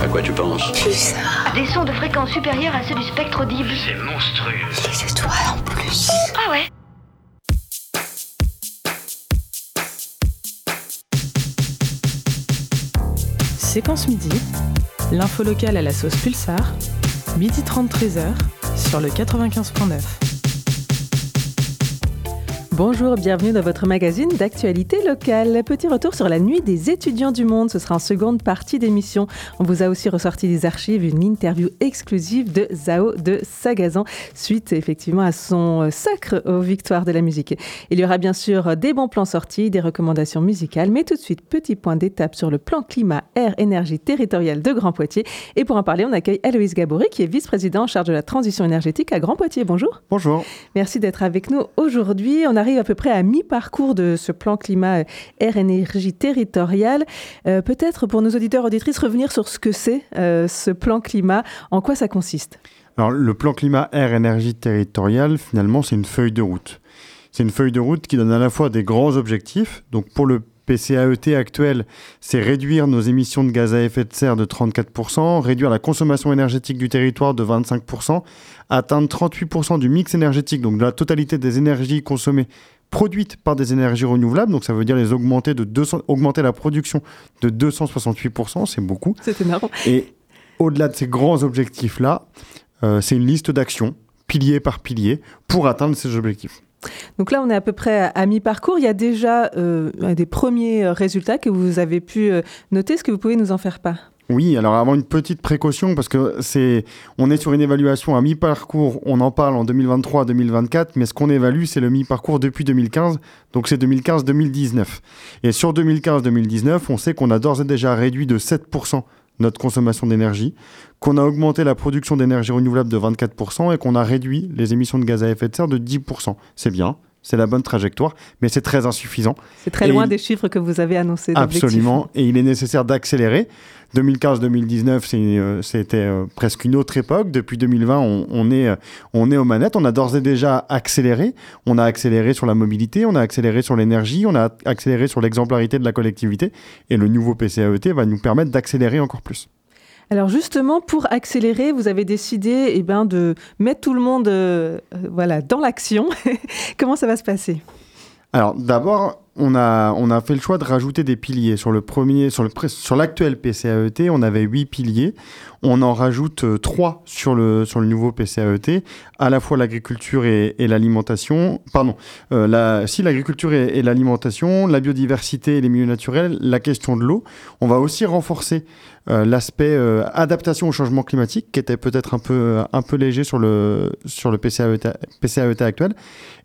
À quoi tu penses Pulsar. Des sons de fréquence supérieure à ceux du spectre audible. C'est monstrueux. Les étoiles en plus. Ah ouais Séquence midi, l'info locale à la sauce Pulsar, midi 30 13h sur le 95.9. Bonjour, bienvenue dans votre magazine d'actualité locale. Petit retour sur la nuit des étudiants du monde, ce sera en seconde partie d'émission. On vous a aussi ressorti des archives, une interview exclusive de Zao de Sagazan, suite effectivement à son sacre aux victoires de la musique. Il y aura bien sûr des bons plans sortis, des recommandations musicales, mais tout de suite, petit point d'étape sur le plan climat, air, énergie territoriale de Grand Poitiers. Et pour en parler, on accueille Aloïs Gabory, qui est vice-président en charge de la transition énergétique à Grand Poitiers. Bonjour. Bonjour. Merci d'être avec nous aujourd'hui. On arrive à peu près à mi-parcours de ce plan climat air énergie territorial. Euh, Peut-être pour nos auditeurs auditrices revenir sur ce que c'est euh, ce plan climat, en quoi ça consiste? Alors, le plan climat air énergie territorial, finalement, c'est une feuille de route. C'est une feuille de route qui donne à la fois des grands objectifs. Donc, pour le PCAET actuel, c'est réduire nos émissions de gaz à effet de serre de 34%, réduire la consommation énergétique du territoire de 25%, atteindre 38% du mix énergétique, donc de la totalité des énergies consommées produites par des énergies renouvelables, donc ça veut dire les augmenter, de 200, augmenter la production de 268%, c'est beaucoup. C'est énorme. Et au-delà de ces grands objectifs-là, euh, c'est une liste d'actions, pilier par pilier, pour atteindre ces objectifs. Donc là, on est à peu près à, mi-parcours. Il y a déjà euh, des premiers résultats que vous avez pu euh, noter. Est-ce que vous pouvez nous en faire part? Oui, alors avant une petite précaution, parce que c'est, on est sur une évaluation à mi-parcours, on en parle en 2023-2024, mais ce qu'on évalue, c'est le mi-parcours depuis 2015, donc c'est 2015-2019. Et sur 2015-2019, on sait qu'on a d'ores et déjà réduit de 7% notre consommation d'énergie, qu'on a augmenté la production d'énergie renouvelable de 24% et qu'on a réduit les émissions de gaz à effet de serre de 10%. C'est bien, c'est la bonne trajectoire, mais c'est très insuffisant. C'est très Et loin il- des chiffres que vous avez annoncés. Absolument, et il est nécessaire d'accélérer. 2015-2019, c'est, euh, c'était euh, presque une autre époque. Depuis 2020, on, on est, euh, on est aux manettes. On a d'ores et déjà accéléré. On a accéléré sur la mobilité, on a accéléré sur l'énergie, on a accéléré sur l'exemplarité de la collectivité. Et le nouveau PCAET va nous permettre d'accélérer encore plus. Alors justement, pour accélérer, vous avez décidé eh ben, de mettre tout le monde euh, euh, voilà, dans l'action. Comment ça va se passer? Alors d'abord, on a, on a fait le choix de rajouter des piliers. Sur le premier, sur le sur l'actuel PCAET, on avait huit piliers. On en rajoute euh, trois sur le, sur le nouveau PCAET, à la fois l'agriculture et, l'alimentation. Pardon, euh, la, si l'agriculture et, l'alimentation, la biodiversité et les milieux naturels, la question de l'eau. On va aussi renforcer euh, l'aspect adaptation au changement climatique, qui était peut-être un peu, un peu léger sur le, sur le PCAET, PCAET actuel.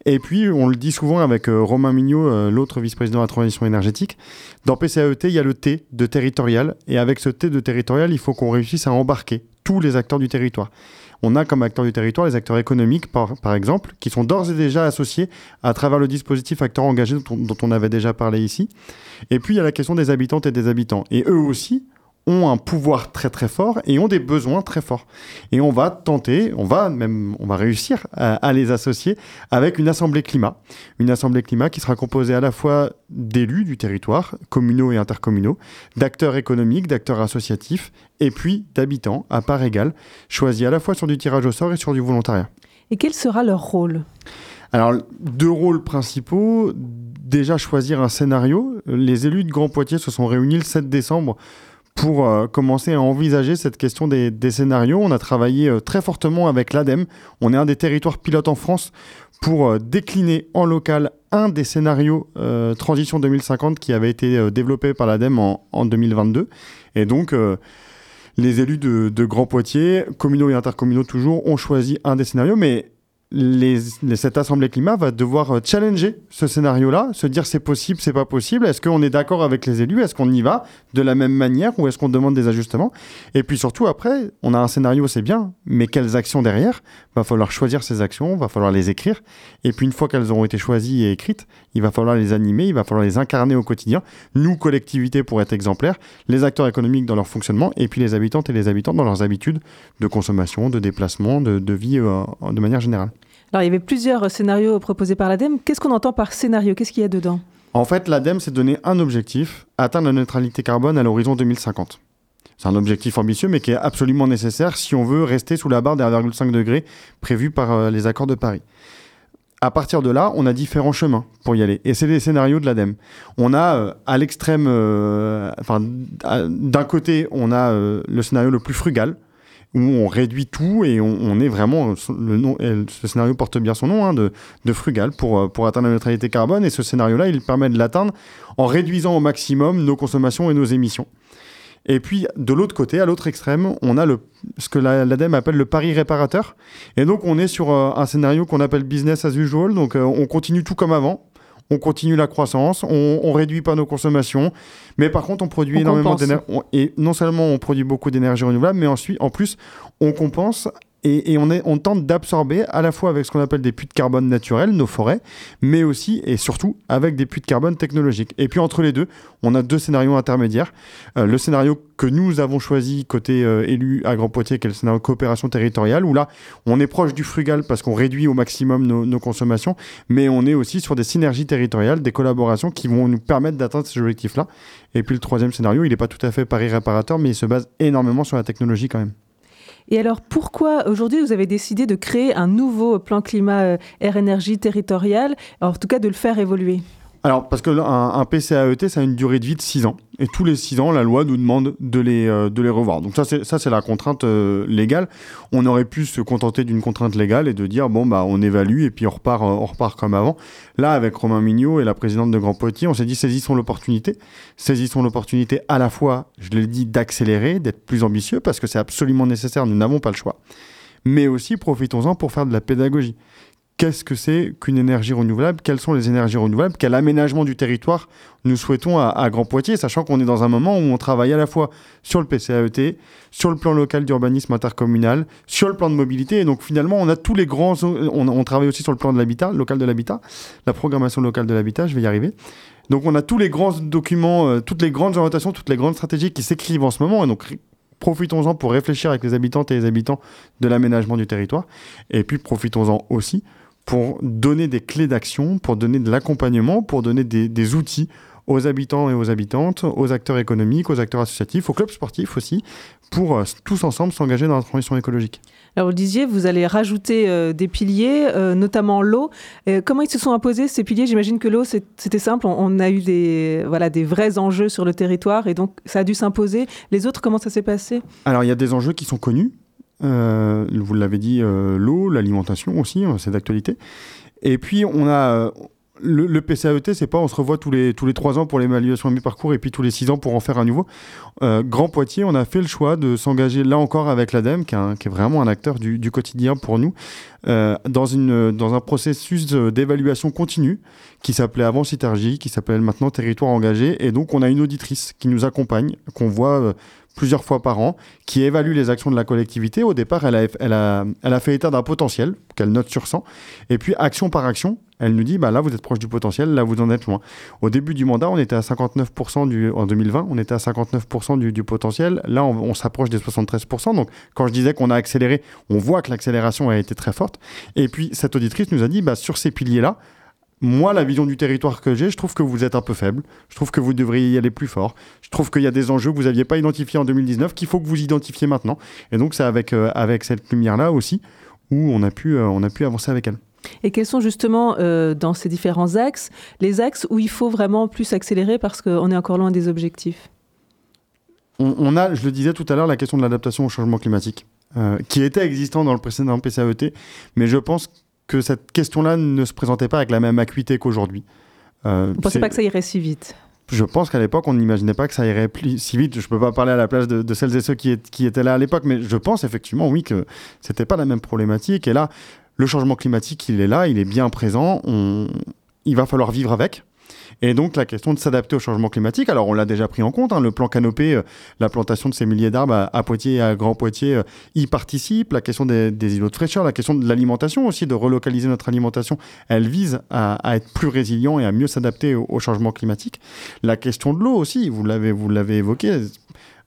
Et puis, on le dit souvent avec Romain Mignot, l'autre vice-président de la transition énergétique, dans PCAET, il y a le T de territorial. Et avec ce T de territorial, il faut qu'on réussisse à embarquer tous les acteurs du territoire. On a comme acteurs du territoire les acteurs économiques, par, exemple, qui sont d'ores et déjà associés à travers le dispositif acteurs engagés dont on, dont on avait déjà parlé ici. Et puis, il y a la question des habitantes et des habitants. Et eux aussi ont un pouvoir très très fort et ont des besoins très forts. Et on va tenter, on va même, on va réussir à, à les associer avec une assemblée climat. Une assemblée climat qui sera composée à la fois d'élus du territoire, communaux et intercommunaux, d'acteurs économiques, d'acteurs associatifs, et puis d'habitants à part égale, choisis à la fois sur du tirage au sort et sur du volontariat. Et quel sera leur rôle? Alors, deux rôles principaux. Déjà, choisir un scénario. Les élus de Grand Poitiers se sont réunis le 7 décembre pour euh, commencer à envisager cette question des, des scénarios. On a travaillé euh, très fortement avec l'ADEME. On est un des territoires pilotes en France pour euh, décliner en local un des scénarios euh, Transition 2050 qui avait été euh, développé par l'ADEME en, en 2022. Et donc, les élus de, de Grand Poitiers, communaux et intercommunaux toujours, ont choisi un des scénarios, mais les, les- cette assemblée climat va devoir euh, challenger ce scénario-là, se dire c'est possible, c'est pas possible. Est-ce qu'on est d'accord avec les élus Est-ce qu'on y va de la même manière ou est-ce qu'on demande des ajustements? Et puis surtout après, on a un scénario, c'est bien, mais quelles actions derrière? Va falloir choisir ces actions, va falloir les écrire. Et puis une fois qu'elles auront été choisies et écrites, il va falloir les animer, il va falloir les incarner au quotidien. Nous, collectivités, pour être exemplaires, les acteurs économiques dans leur fonctionnement, et puis les habitantes et les habitants dans leurs habitudes de consommation, de déplacement, de, vie euh, de manière générale. Alors, il y avait plusieurs scénarios proposés par l'ADEME. Qu'est-ce qu'on entend par scénario? Qu'est-ce qu'il y a dedans? En fait, l'ADEME s'est donné un objectif, atteindre la neutralité carbone à l'horizon 2050. C'est un objectif ambitieux, mais qui est absolument nécessaire si on veut rester sous la barre des 1,5 degrés prévus par euh, les accords de Paris. À partir de là, on a différents chemins pour y aller. Et c'est les scénarios de l'ADEME. On a euh, à l'extrême, euh, enfin, d'un côté, on a le scénario le plus frugal, où on réduit tout et on, est vraiment, le nom, ce scénario porte bien son nom, hein, de, frugal pour, pour atteindre la neutralité carbone. Et ce scénario-là, il permet de l'atteindre en réduisant au maximum nos consommations et nos émissions. Et puis, de l'autre côté, à l'autre extrême, on a ce que l'ADEME appelle le pari réparateur. Et donc, on est sur euh, un scénario qu'on appelle business as usual. Donc, euh, on continue tout comme avant. On continue la croissance, on, réduit pas nos consommations, mais par contre on produit énormément d'énergie. Et non seulement on produit beaucoup d'énergie renouvelable, mais ensuite, en plus, on compense et, on, est, on, tente d'absorber à la fois avec ce qu'on appelle des puits de carbone naturels, nos forêts, mais aussi et surtout avec des puits de carbone technologiques. Et puis entre les deux, on a deux scénarios intermédiaires. Euh, le scénario que nous avons choisi côté euh, élu à Grand Poitiers, qui est le scénario coopération territoriale, où là, on est proche du frugal parce qu'on réduit au maximum nos, nos, consommations, mais on est aussi sur des synergies territoriales, des collaborations qui vont nous permettre d'atteindre ces objectifs-là. Et puis le troisième scénario, il n'est pas tout à fait pari réparateur, mais il se base énormément sur la technologie quand même. Et alors, pourquoi aujourd'hui vous avez décidé de créer un nouveau plan climat euh, air énergie territorial, en tout cas de le faire évoluer? Alors, parce qu'un un PCAET, ça a une durée de vie de 6 ans. Et tous les 6 ans, la loi nous demande de les, euh, de les revoir. Donc ça, c'est la contrainte euh, légale. On aurait pu se contenter d'une contrainte légale et de dire, bon, bah, on évalue et puis on repart, euh, on repart comme avant. Là, avec Romain Mignot et la présidente de Grand Poitiers, on s'est dit, saisissons l'opportunité. Saisissons l'opportunité à la fois, je l'ai dit, d'accélérer, d'être plus ambitieux, parce que c'est absolument nécessaire, nous n'avons pas le choix. Mais aussi, profitons-en pour faire de la pédagogie qu'est-ce que c'est qu'une énergie renouvelable, quelles sont les énergies renouvelables, quel aménagement du territoire nous souhaitons à, Grand Poitiers, sachant qu'on est dans un moment où on travaille à la fois sur le PCAET, sur le plan local d'urbanisme intercommunal, sur le plan de mobilité, et donc finalement on a tous les grands, on, travaille aussi sur le plan de l'habitat, local de l'habitat, la programmation locale de l'habitat, je vais y arriver. Donc on a tous les grands documents, euh, toutes les grandes orientations, toutes les grandes stratégies qui s'écrivent en ce moment, et donc profitons-en pour réfléchir avec les habitantes et les habitants de l'aménagement du territoire, et puis profitons-en aussi pour donner des clés d'action, pour donner de l'accompagnement, pour donner des, outils aux habitants et aux habitantes, aux acteurs économiques, aux acteurs associatifs, aux clubs sportifs aussi, pour euh, tous ensemble s'engager dans la transition écologique. Alors vous disiez, vous allez rajouter euh, des piliers, euh, notamment l'eau. comment ils se sont imposés ces piliers? J'imagine que l'eau, c'était simple. On, a eu des, voilà, des vrais enjeux sur le territoire et donc ça a dû s'imposer. Les autres, comment ça s'est passé? Alors il y a des enjeux qui sont connus. Euh, vous l'avez dit, euh, l'eau, l'alimentation aussi, hein, c'est d'actualité. Et puis on a euh, le, le, PCAET, c'est pas on se revoit tous les tous les trois ans pour l'évaluation à mi-parcours et puis tous les six ans pour en faire un nouveau. Grand Poitiers, on a fait le choix de s'engager là encore avec l'ADEME, qui, est vraiment un acteur du, quotidien pour nous, dans une dans un processus d'évaluation continue qui s'appelait avant Citargie, qui s'appelle maintenant Territoire engagé, et donc on a une auditrice qui nous accompagne, qu'on voit plusieurs fois par an, qui évalue les actions de la collectivité. Au départ, elle a, elle a, elle a fait état d'un potentiel qu'elle note sur 100. Et puis, action par action, elle nous dit, bah là, vous êtes proche du potentiel, là, vous en êtes loin. Au début du mandat, on était à 59% du, en 2020, on était à 59% du, du, potentiel. Là, on, s'approche des 73%. Donc, quand je disais qu'on a accéléré, on voit que l'accélération a été très forte. Et puis, cette auditrice nous a dit, bah, sur ces piliers-là, moi, la vision du territoire que j'ai, je trouve que vous êtes un peu faible. Je trouve que vous devriez y aller plus fort. Je trouve qu'il y a des enjeux que vous n'aviez pas identifiés en 2019 qu'il faut que vous identifiez maintenant. Et donc, c'est avec, euh, avec cette lumière-là aussi où on a, pu, euh, on a pu avancer avec elle. Et quels sont justement euh, dans ces différents axes les axes où il faut vraiment plus accélérer parce qu'on est encore loin des objectifs? On, on, a, je le disais tout à l'heure, la question de l'adaptation au changement climatique, qui était existant dans le précédent PCAET, mais je pense que cette question-là ne se présentait pas avec la même acuité qu'aujourd'hui. Euh, Vous ne pensez pas que ça irait si vite? Je pense qu'à l'époque, on n'imaginait pas que ça irait si vite. Je ne peux pas parler à la place de, celles et ceux qui, qui étaient là à l'époque, mais je pense effectivement, oui, que c'était pas la même problématique. Et là, le changement climatique, il est là, il est bien présent. On... Il va falloir vivre avec. Et donc la question de s'adapter au changement climatique, alors on l'a déjà pris en compte, hein, le plan canopé, euh, la plantation de ces milliers d'arbres à, Poitiers et à Grand Poitiers euh, y participe, la question des, îlots de fraîcheur, la question de l'alimentation aussi, de relocaliser notre alimentation, elle vise à, être plus résilient et à mieux s'adapter au, au, changement climatique. La question de l'eau aussi, vous l'avez, vous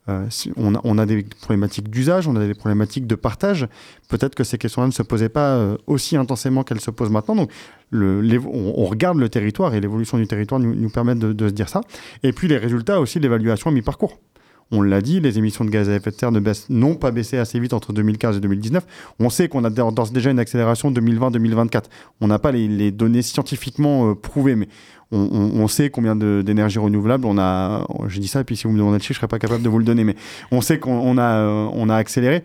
euh, on, a, des problématiques d'usage, on a des problématiques de partage. Peut-être que ces questions-là ne se posaient pas euh, aussi intensément qu'elles se posent maintenant. Donc, on, regarde le territoire et l'évolution du territoire nous, nous permet de, se dire ça. Et puis les résultats aussi de l'évaluation à mi-parcours. On l'a dit, les émissions de gaz à effet de serre n'ont pas baissé assez vite entre 2015 et 2019. On sait qu'on a d'ores déjà une accélération 2020-2024. On n'a pas les, données scientifiquement prouvées, mais on, sait combien d'énergie renouvelable on a. Je dis ça, et puis si vous me demandez le chiffre, je ne serais pas capable de vous le donner, mais on sait qu'on a, on a accéléré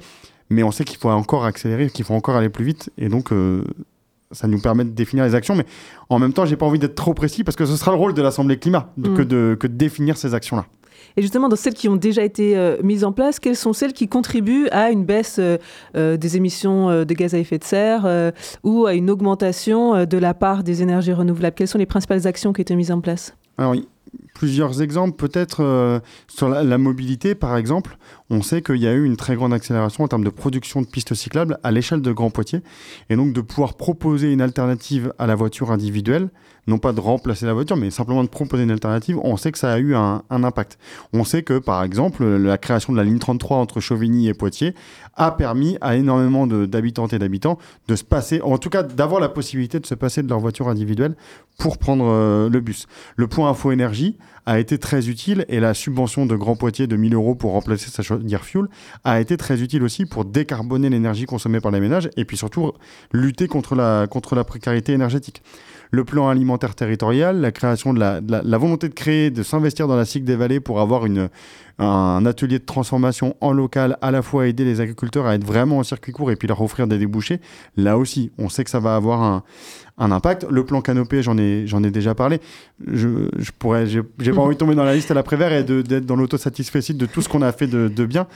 mais on sait qu'il faut encore accélérer, qu'il faut encore aller plus vite, et donc euh, ça nous permet de définir les actions. Mais en même temps, j'ai pas envie d'être trop précis parce que ce sera le rôle de l'Assemblée climat mm. que, de, que de définir ces actions-là. Et justement, dans celles qui ont déjà été euh, mises en place, quelles sont celles qui contribuent à une baisse euh, des émissions de gaz à effet de serre ou à une augmentation de la part des énergies renouvelables? Quelles sont les principales actions qui ont été mises en place? Alors, plusieurs exemples, peut-être sur la, mobilité, par exemple on sait qu'il y a eu une très grande accélération en termes de production de pistes cyclables à l'échelle de Grand Poitiers, et donc de pouvoir proposer une alternative à la voiture individuelle, non pas de remplacer la voiture, mais simplement de proposer une alternative, on sait que ça a eu un, impact. On sait que, par exemple, la création de la ligne 33 entre Chauvigny et Poitiers a permis à énormément d'habitantes et d'habitants de se passer, en tout cas d'avoir la possibilité de se passer de leur voiture individuelle pour prendre euh, le bus. Le point info énergie a été très utile et la subvention de Grand Poitiers de 1000 euros pour remplacer sa chaudière fuel a été très utile aussi pour décarboner l'énergie consommée par les ménages et puis surtout lutter contre la, contre la précarité énergétique le plan alimentaire territorial, la création de la, volonté de créer, de s'investir dans la cycle des vallées pour avoir une, un atelier de transformation en local, à la fois aider les agriculteurs à être vraiment en circuit court et puis leur offrir des débouchés. Là aussi, on sait que ça va avoir un, impact. Le plan canopé, j'en ai, j'en ai déjà parlé. Je, je pourrais, j'ai, pas envie de tomber dans la liste à l'après-vert et d'être dans l'autosatisfait de tout ce qu'on a fait de, de bien.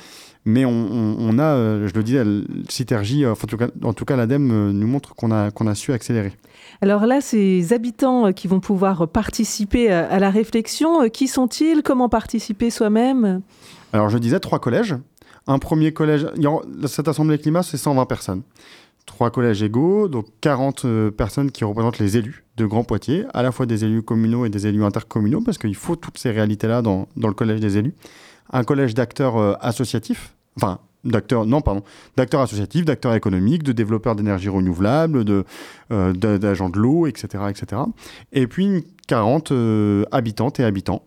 Mais on, a, euh, je le disais, Citergie, euh, en tout cas, l'ADEME euh, nous montre qu'on a, qu'on a su accélérer. Alors là, ces habitants qui vont pouvoir participer à la réflexion, qui sont-ils? Comment participer soi-même? Alors je disais trois collèges. Un premier collège, cette assemblée climat, c'est 120 personnes. Trois collèges égaux, donc 40 personnes qui représentent les élus de Grand Poitiers, à la fois des élus communaux et des élus intercommunaux, parce qu'il faut toutes ces réalités-là dans, dans le collège des élus un collège d'acteurs associatifs, enfin d'acteurs non pardon d'acteurs associatifs d'acteurs économiques de développeurs d'énergie renouvelable euh, d'agents de l'eau etc etc et puis 40 euh, habitantes et habitants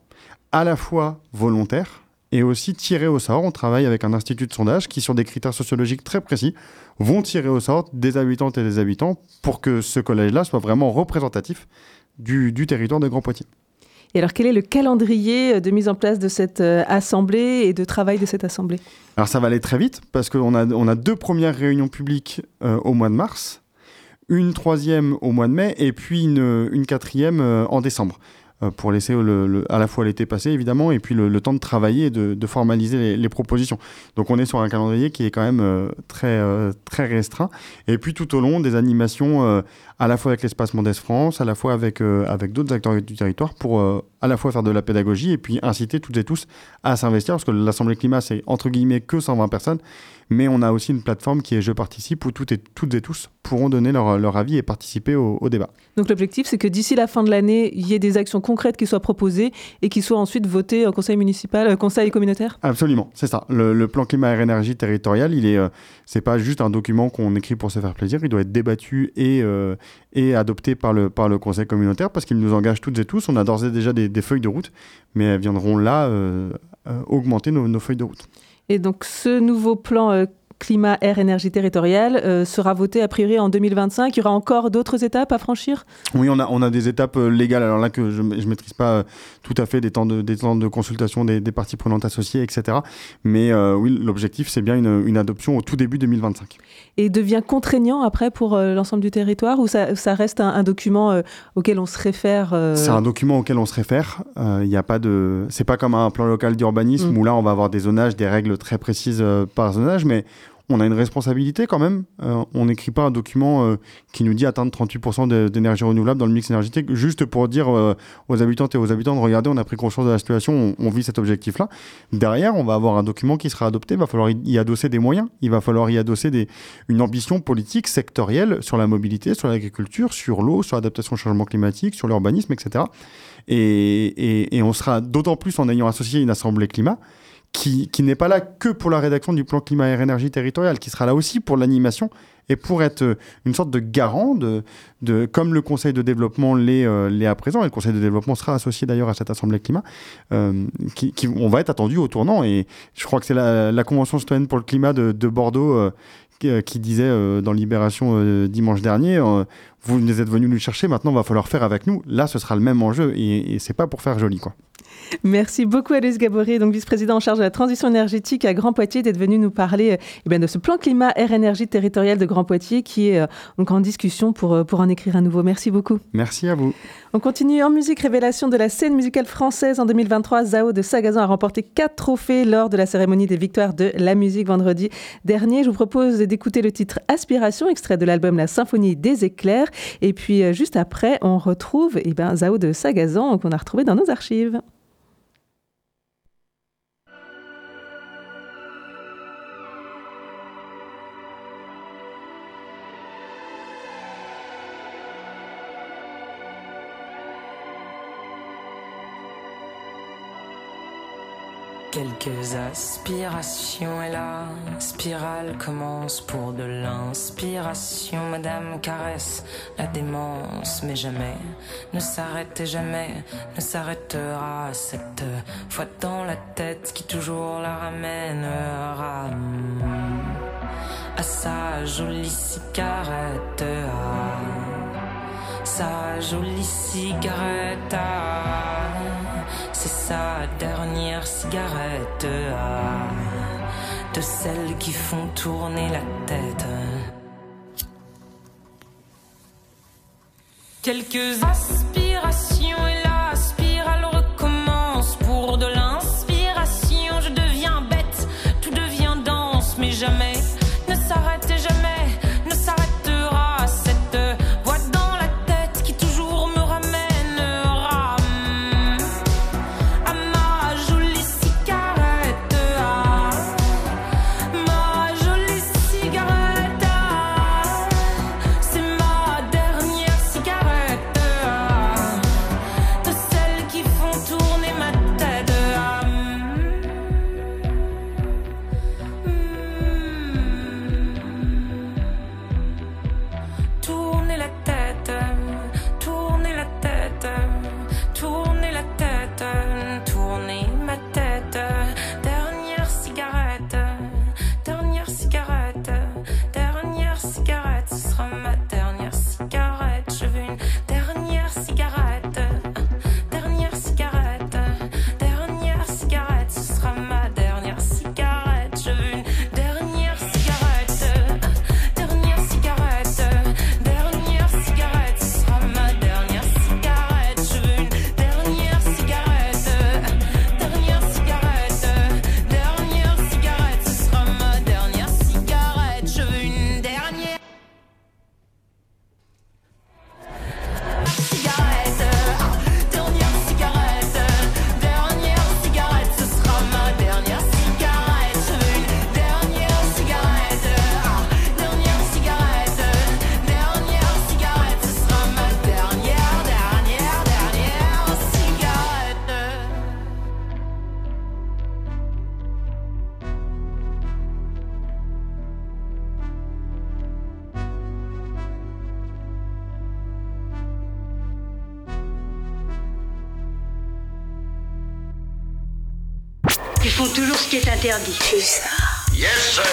à la fois volontaires et aussi tirés au sort. On travaille avec un institut de sondage qui, sur des critères sociologiques très précis, vont tirer au sort des habitantes et des habitants pour que ce collège-là soit vraiment représentatif du, du territoire de Grand Poitiers. Et alors, quel est le calendrier euh, de mise en place de cette euh, assemblée et de travail de cette assemblée? Alors, ça va aller très vite parce qu'on a, on a deux premières réunions publiques euh, au mois de mars, une troisième au mois de mai et puis une, une quatrième en décembre. Pour laisser le, à la fois l'été passé évidemment et puis le, temps de travailler et de, formaliser les, propositions. Donc on est sur un calendrier qui est quand même très, très restreint. Et puis tout au long des animations à la fois avec l'espace Mondes France, à la fois avec, avec d'autres acteurs du territoire pour à la fois faire de la pédagogie et puis inciter toutes et tous à s'investir parce que l'Assemblée climat c'est entre guillemets que 120 personnes mais on a aussi une plateforme qui est Je participe où toutes et, toutes et tous pourront donner leur, leur avis et participer au, débat. Donc l'objectif, c'est que d'ici la fin de l'année, il y ait des actions concrètes qui soient proposées et qui soient ensuite votées au conseil municipal, au euh, conseil communautaire? Absolument, c'est ça. Le, plan climat et énergie territorial, il est, euh, c'est pas juste un document qu'on écrit pour se faire plaisir, il doit être débattu et, euh, et adopté par le, par le conseil communautaire parce qu'il nous engage toutes et tous. On a d'ores et déjà des, feuilles de route, mais elles viendront là augmenter nos, nos feuilles de route. Et donc ce nouveau plan euh, climat, air, énergie territoriale euh, sera voté a priori en 2025. Il y aura encore d'autres étapes à franchir? Oui, on a, on a des étapes euh, légales. Alors là, que je ne maîtrise pas euh, tout à fait des temps de, des temps de consultation des, parties prenantes associées, etc. Mais oui, l'objectif, c'est bien une, une, adoption au tout début 2025. Et devient contraignant après pour l'ensemble du territoire ou ça, ça reste un, document auquel on se réfère C'est un document auquel on se réfère. Il n'y a pas de. C'est pas comme un plan local d'urbanisme mm. où là, on va avoir des zonages, des règles très précises par zonage, mais on a une responsabilité quand même. Euh, on n'écrit pas un document euh, qui nous dit atteindre 38% d'énergie renouvelable dans le mix énergétique, juste pour dire euh, aux habitantes et aux habitants de regarder, on a pris conscience de la situation, on, vit cet objectif-là. Derrière, on va avoir un document qui sera adopté, il va falloir y adosser des moyens, il va falloir y adosser une ambition politique sectorielle sur la mobilité, sur l'agriculture, sur l'eau, sur l'adaptation au changement climatique, sur l'urbanisme, etc. Et, et on sera d'autant plus en ayant associé une assemblée climat qui, n'est pas là que pour la rédaction du plan climat et énergie territorial, qui sera là aussi pour l'animation et pour être euh, une sorte de garant, de, comme le Conseil de développement l'est euh, à présent, et le Conseil de développement sera associé d'ailleurs à cette Assemblée climat, euh, qui, on va être attendu au tournant. Et je crois que c'est la, Convention citoyenne pour le climat de, de Bordeaux euh, qui, euh, qui, disait euh, dans Libération dimanche dernier, vous êtes venus nous chercher, maintenant il va falloir faire avec nous. Là, ce sera le même enjeu, et, et c'est pas pour faire joli, quoi. Merci beaucoup Alice Gabory, donc vice-président en charge de la transition énergétique à Grand Poitiers, d'être venu nous parler eh bien, de ce plan climat air énergie territorial de Grand Poitiers qui est euh, donc en discussion pour, euh, pour en écrire un nouveau. Merci beaucoup. Merci à vous. On continue en musique, révélation de la scène musicale française en 2023. Zao de Sagazan a remporté quatre trophées lors de la cérémonie des victoires de la musique vendredi dernier. Je vous propose d'écouter le titre Aspiration, extrait de l'album La Symphonie des éclairs. Et puis euh, juste après, on retrouve eh bien, Zao de Sagazan qu'on a retrouvé dans nos archives. Quelques aspirations et la spirale commence pour de l'inspiration. Madame caresse la démence, mais jamais ne s'arrête et jamais ne s'arrêtera. Cette fois dans la tête qui toujours la ramènera à sa jolie cigarette. À sa jolie cigarette. Sa dernière cigarette ah, de celles qui font tourner la tête. Quelques aspirations et la interdit. Yes, sir.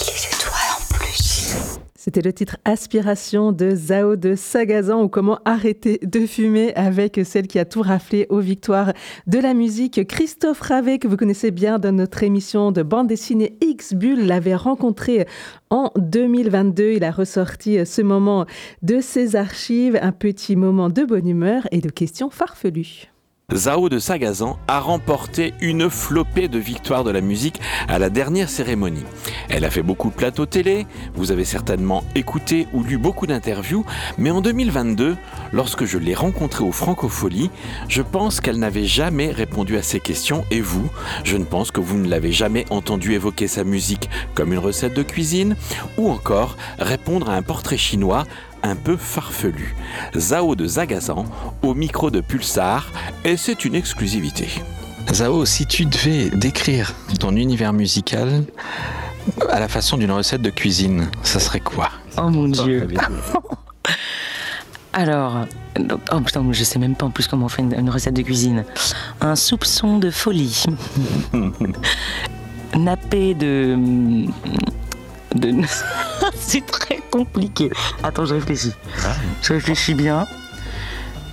Les étoiles en plus. C'était le titre Aspiration de Zao de Sagazan ou comment arrêter de fumer avec celle qui a tout raflé aux victoires de la musique. Christophe Ravet, que vous connaissez bien dans notre émission de bande dessinée X-Bull, l'avait rencontré en 2022. Il a ressorti ce moment de ses archives, un petit moment de bonne humeur et de questions farfelues. Zao de Sagazan a remporté une flopée de victoires de la musique à la dernière cérémonie. Elle a fait beaucoup de plateaux télé, vous avez certainement écouté ou lu beaucoup d'interviews, mais en 2022, lorsque je l'ai rencontrée au Francofolie, je pense qu'elle n'avait jamais répondu à ces questions et vous, je ne pense que vous ne l'avez jamais entendu évoquer sa musique comme une recette de cuisine ou encore répondre à un portrait chinois un peu farfelu. Zao de Zagazan au micro de Pulsar et c'est une exclusivité. Zao, si tu devais décrire ton univers musical à la façon d'une recette de cuisine, ça serait quoi? Oh mon dieu. Alors, oh putain, je sais même pas en plus comment on fait une, une recette de cuisine. Un soupçon de folie. Nappé de. De... C'est très compliqué. Attends, je réfléchis. Je réfléchis bien.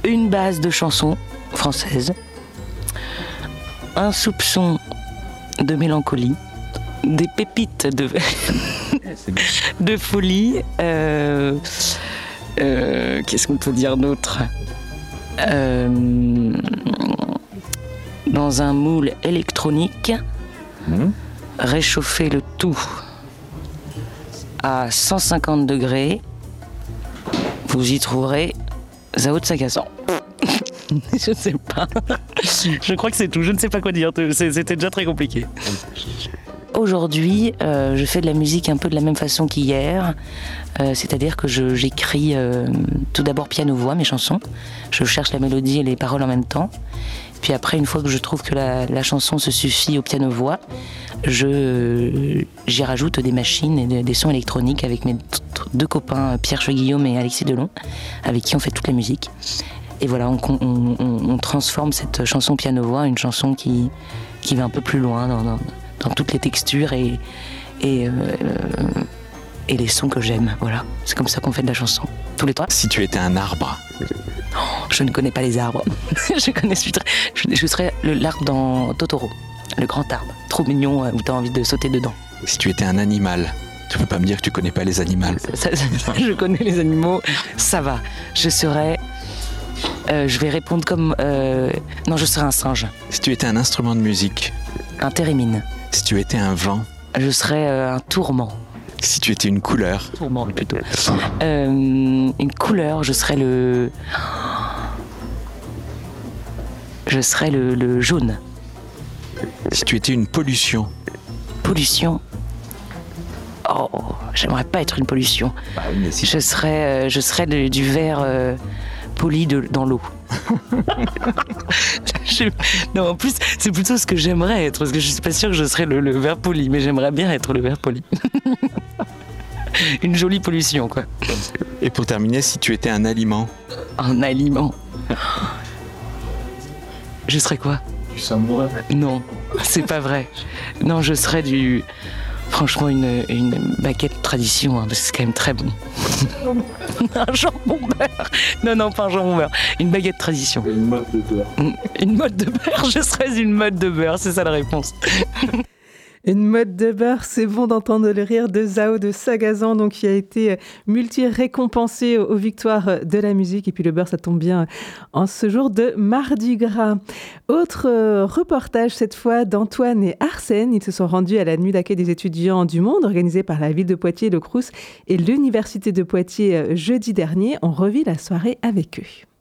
Une base de chansons françaises. Un soupçon de mélancolie. Des pépites de, de folie. euh, euh, Qu'est-ce qu'on peut dire d'autre? Euh, Dans un moule électronique, Mhm. réchauffer le tout à 150 degrés, vous y trouverez Zao de Sagazan. je sais pas. Je crois que c'est tout. Je ne sais pas quoi dire. C'était déjà très compliqué. Aujourd'hui, euh, je fais de la musique un peu de la même façon qu'hier. Euh, C'est-à-dire que j'écris euh, tout d'abord piano-voix, mes chansons. Je cherche la mélodie et les paroles en même temps. Puis après, une fois que je trouve que la, chanson se suffit au piano-voix, je- j'y rajoute des machines et des- sons électroniques avec mes deux copains, Pierre Cheguillaume et Alexis Delon, avec qui on fait toute la musique. Et voilà, on, transforme cette chanson piano-voix en une chanson qui, qui va un peu plus loin dans, dans- toutes les textures et, euh, euh, et les sons que j'aime. Voilà, c'est comme ça qu'on fait de la chanson. Tous les trois. Si tu étais un arbre, Je ne connais pas les arbres. je connais je, suis très- je, je serais l'arbre dans Totoro, le grand arbre, trop mignon euh, où t'as envie de sauter dedans. si tu étais un animal, tu peux pas me dire que tu connais pas les animaux. Ça- ça- je connais les animaux, ça va. Je serais. euh, je vais répondre comme. euh, non, je serais un singe, Si tu étais un instrument de musique, un térémine. si tu étais un vent, Je serais euh, un tourment. si tu étais une couleur, Tourment plutôt. Une couleur, je serais le. Je serais le, le jaune. si tu étais une pollution, Pollution. Oh, j'aimerais pas être une pollution. Je serais, euh, je serais de- du verre euh, poli de, dans l'eau. Je- non, en plus, c'est plutôt ce que j'aimerais être, parce que je suis pas sûre que je serais le, le verre poli, mais j'aimerais bien être le verre poli. Une jolie pollution, quoi. et pour terminer, si tu étais un aliment, Un aliment. Je serais quoi? Du samouraï. Non, c'est pas vrai. Non, je serais du. Franchement, une, une baguette tradition, hein, parce que c'est quand même très bon. un jambon beurre. Non, non, pas un jambon beurre. Une baguette tradition. Une mode de beurre. Une mode de beurre, je serais une mode de beurre, c'est ça la réponse. Une mode de beurre, c'est bon d'entendre le rire de Zao de Sagazan, donc qui a été euh, multi-récompensé aux, victoires euh, de la musique. Et puis le beurre, ça tombe bien euh, en ce jour de Mardi Gras. Autre reportage cette fois d'Antoine et Arsène. Ils se sont rendus à la nuit d'accueil des étudiants du monde, organisée par la ville de Poitiers, le Crous et l'Université de Poitiers jeudi dernier. On revit la soirée avec eux.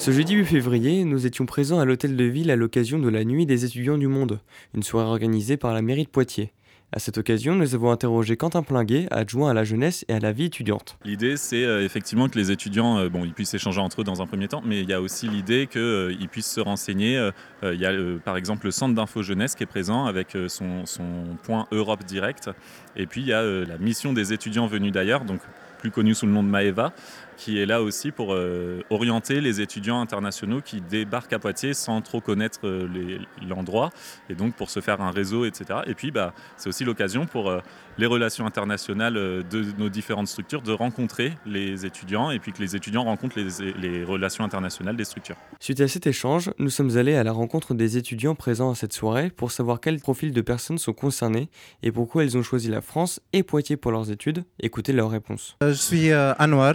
Ce jeudi 8 février, nous étions présents à l'hôtel de ville à l'occasion de la Nuit des étudiants du monde, une soirée organisée par la mairie de Poitiers. À cette occasion, nous avons interrogé Quentin Plinguet, adjoint à la jeunesse et à la vie étudiante. L'idée, c'est euh, effectivement que les étudiants, euh, puissent échanger entre eux dans un premier temps, mais il y a aussi l'idée qu'ils puissent se renseigner. Euh, euh, il y a euh, par exemple le centre d'info jeunesse qui est présent avec euh, son, son point Europe Direct. Et puis il y a euh, la mission des étudiants venus d'ailleurs, donc plus connue sous le nom de Maeva, qui est là aussi pour euh, orienter les étudiants internationaux qui débarquent à Poitiers sans trop connaître euh, l'endroit, et donc pour se faire un réseau, etc. Et puis bah, c'est aussi l'occasion pour euh, les relations internationales de nos différentes structures de rencontrer les étudiants, et puis que les étudiants rencontrent les, les relations internationales des structures. Suite à cet échange, nous sommes allés à la rencontre des étudiants présents à cette soirée pour savoir quels profils de personnes sont concernés et pourquoi ils ont choisi la France et Poitiers pour leurs études. Écoutez leurs réponses. Euh, Je suis euh, Anwar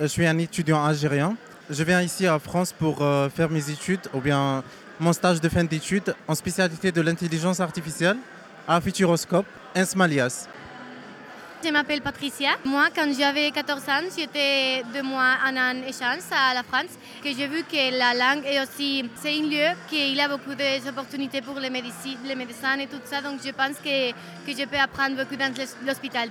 Je suis un étudiant algérien. Je viens ici en France pour euh, faire mes études ou bien mon stage de fin d'études en spécialité de l'intelligence artificielle à Futuroscope, Insmalias. Je m'appelle Patricia. Moi, quand j'avais 14 ans, j'étais deux mois en échange à la France, que j'ai vu que la langue est aussi, c'est un lieu qu'il a beaucoup d'opportunités pour les, médecins, les médecins et tout ça, donc je pense que, que je peux apprendre beaucoup dans l'hôpital.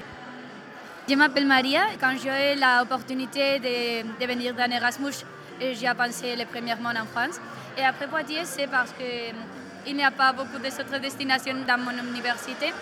Je m'appelle Maria. Quand j'ai eu l'opportunité de, de venir dans Erasmus et j'y ai pensé les premièrement en France. Et après Poitiers, c'est parce qu'il n'y a pas beaucoup d'autres destinations dans mon université.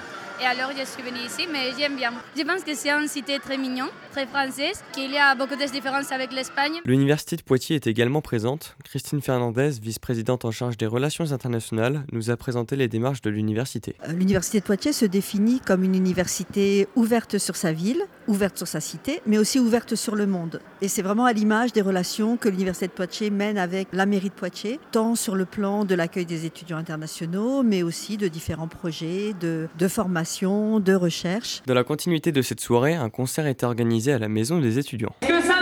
Et alors je suis venue ici, mais j'aime bien. Je pense que c'est une cité très mignonne, très française, qu'il y a beaucoup de différences avec l'Espagne. L'université de Poitiers est également présente. Christine Fernandez, vice-présidente en charge des relations internationales, nous a présenté les démarches de l'université. Euh, l'université de Poitiers se définit comme une université ouverte sur sa ville, ouverte sur sa cité, mais aussi ouverte sur le monde. Et c'est vraiment à l'image des relations que l'université de Poitiers mène avec la mairie de Poitiers, tant sur le plan de l'accueil des étudiants internationaux, mais aussi de différents projets de, de formation de recherche. Dans la continuité de cette soirée, un concert était organisé à la maison des étudiants. que ça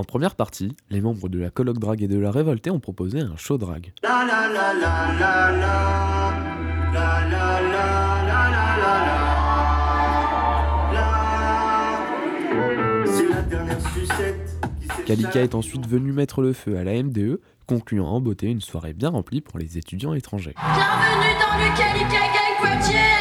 En première partie, les membres de la colloque drague et de la révoltée ont proposé un show drague. Kalika est ensuite venu mettre le feu à la MDE concluant en beauté une soirée bien remplie pour les étudiants étrangers. Bienvenue dans le Calica Gang Poitiers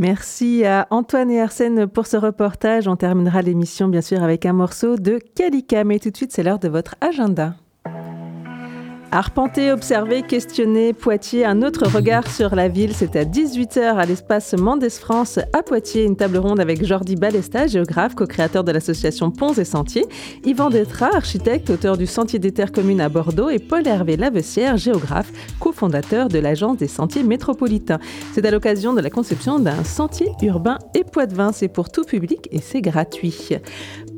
Merci à Antoine et Arsène pour ce reportage. On terminera l'émission bien sûr avec un morceau de Kalika. Mais tout de suite, c'est l'heure de votre agenda. Arpenter, observer, questionner Poitiers, un autre regard sur la ville, c'est à 18h à l'espace Mendes France à Poitiers, une table ronde avec Jordi Balesta, géographe, co-créateur de l'association Ponts et Sentiers, Yvan Detra, architecte, auteur du Sentier des Terres communes à Bordeaux. Et Paul-Hervé Lavessière, géographe, cofondateur de l'Agence des Sentiers Métropolitains. C'est à l'occasion de la conception d'un sentier urbain et Poitevin, c'est pour tout public et c'est gratuit.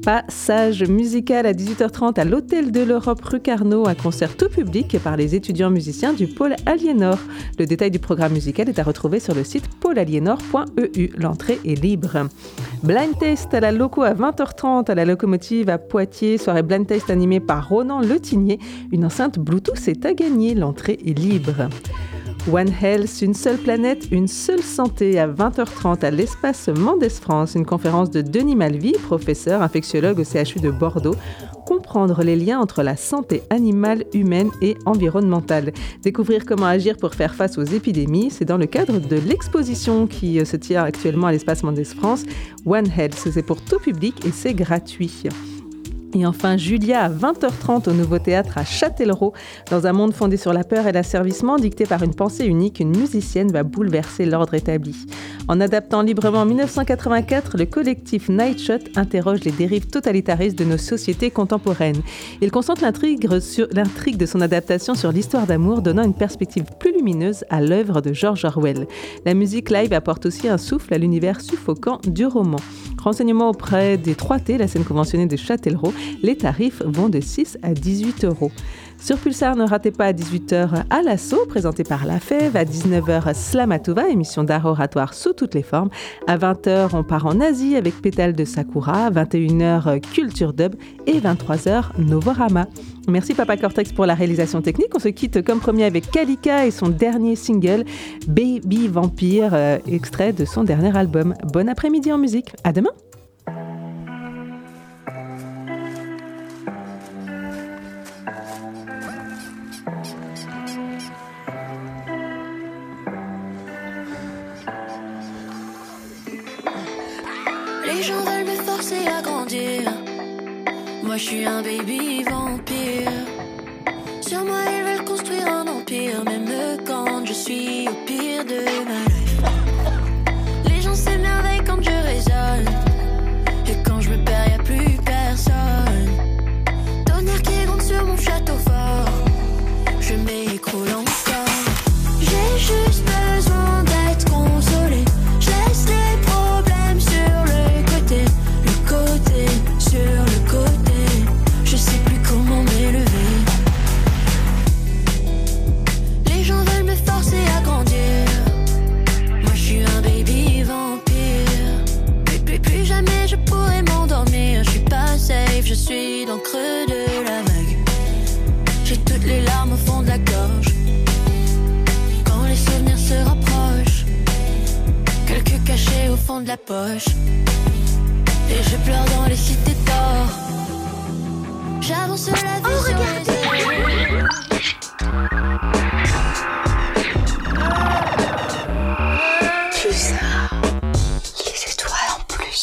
Passage musical à 18h30 à l'Hôtel de l'Europe rue Carnot, un concert tout public par les étudiants musiciens du pôle Aliénor. Le détail du programme musical est à retrouver sur le site pôlealiénor.eu. L'entrée est libre. Blind Test à la Loco à 20h30 à la locomotive à Poitiers. Soirée Blind Test animée par Ronan Letigné. Une enceinte Bluetooth est à gagner. L'entrée est libre. One Health, une seule planète, une seule santé à 20h30 à l'espace Mendes France, une conférence de Denis Malvy, professeur infectiologue au CHU de Bordeaux, comprendre les liens entre la santé animale, humaine et environnementale. Découvrir comment agir pour faire face aux épidémies, c'est dans le cadre de l'exposition qui se tient actuellement à l'espace Mendes France. One Health, c'est pour tout public et c'est gratuit. Et enfin, Julia à 20h30 au Nouveau Théâtre à Châtellerault. Dans un monde fondé sur la peur et l'asservissement, dicté par une pensée unique, une musicienne va bouleverser l'ordre établi. En adaptant librement 1984, le collectif Nightshot interroge les dérives totalitaristes de nos sociétés contemporaines. Il concentre l'intrigue de son adaptation sur l'histoire d'amour, donnant une perspective plus lumineuse à l'œuvre de George Orwell. La musique live apporte aussi un souffle à l'univers suffocant du roman. Renseignements auprès des 3T, la scène conventionnée de Châtellerault, les tarifs vont de 6 à 18 euros. Sur Pulsar, ne ratez pas à 18h à l'assaut, présenté par La Fève, à 19h Slamatouva, émission d'art oratoire sous toutes les formes. À 20h, on part en Asie avec Pétale de Sakura, 21h Culture Dub et 23h Novorama. Merci Papa Cortex pour la réalisation technique. On se quitte comme premier avec Kalika et son dernier single, Baby Vampire, euh, extrait de son dernier album. Bon après-midi en musique. À demain! Les gens veulent me forcer à grandir. Moi je suis un baby vampire. Sur moi ils veulent construire un empire, même quand je suis au pire de ma life. Les gens s'émerveillent quand je résonne.